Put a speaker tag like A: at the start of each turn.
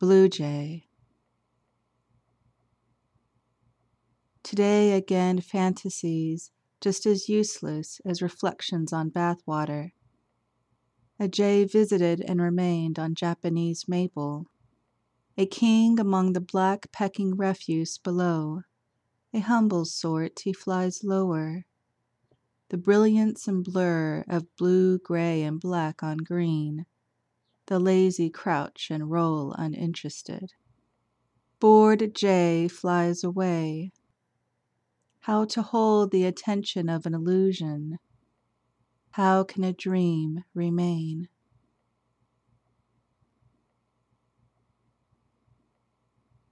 A: Blue Jay. Today again fantasies just as useless as reflections on bathwater. A jay visited and remained on Japanese maple. A king among the black pecking refuse below. A humble sort, he flies lower. The brilliance and blur of blue, gray, and black on green. The lazy crouch and roll uninterested. Bored jay flies away. How to hold the attention of an illusion how can a dream remain?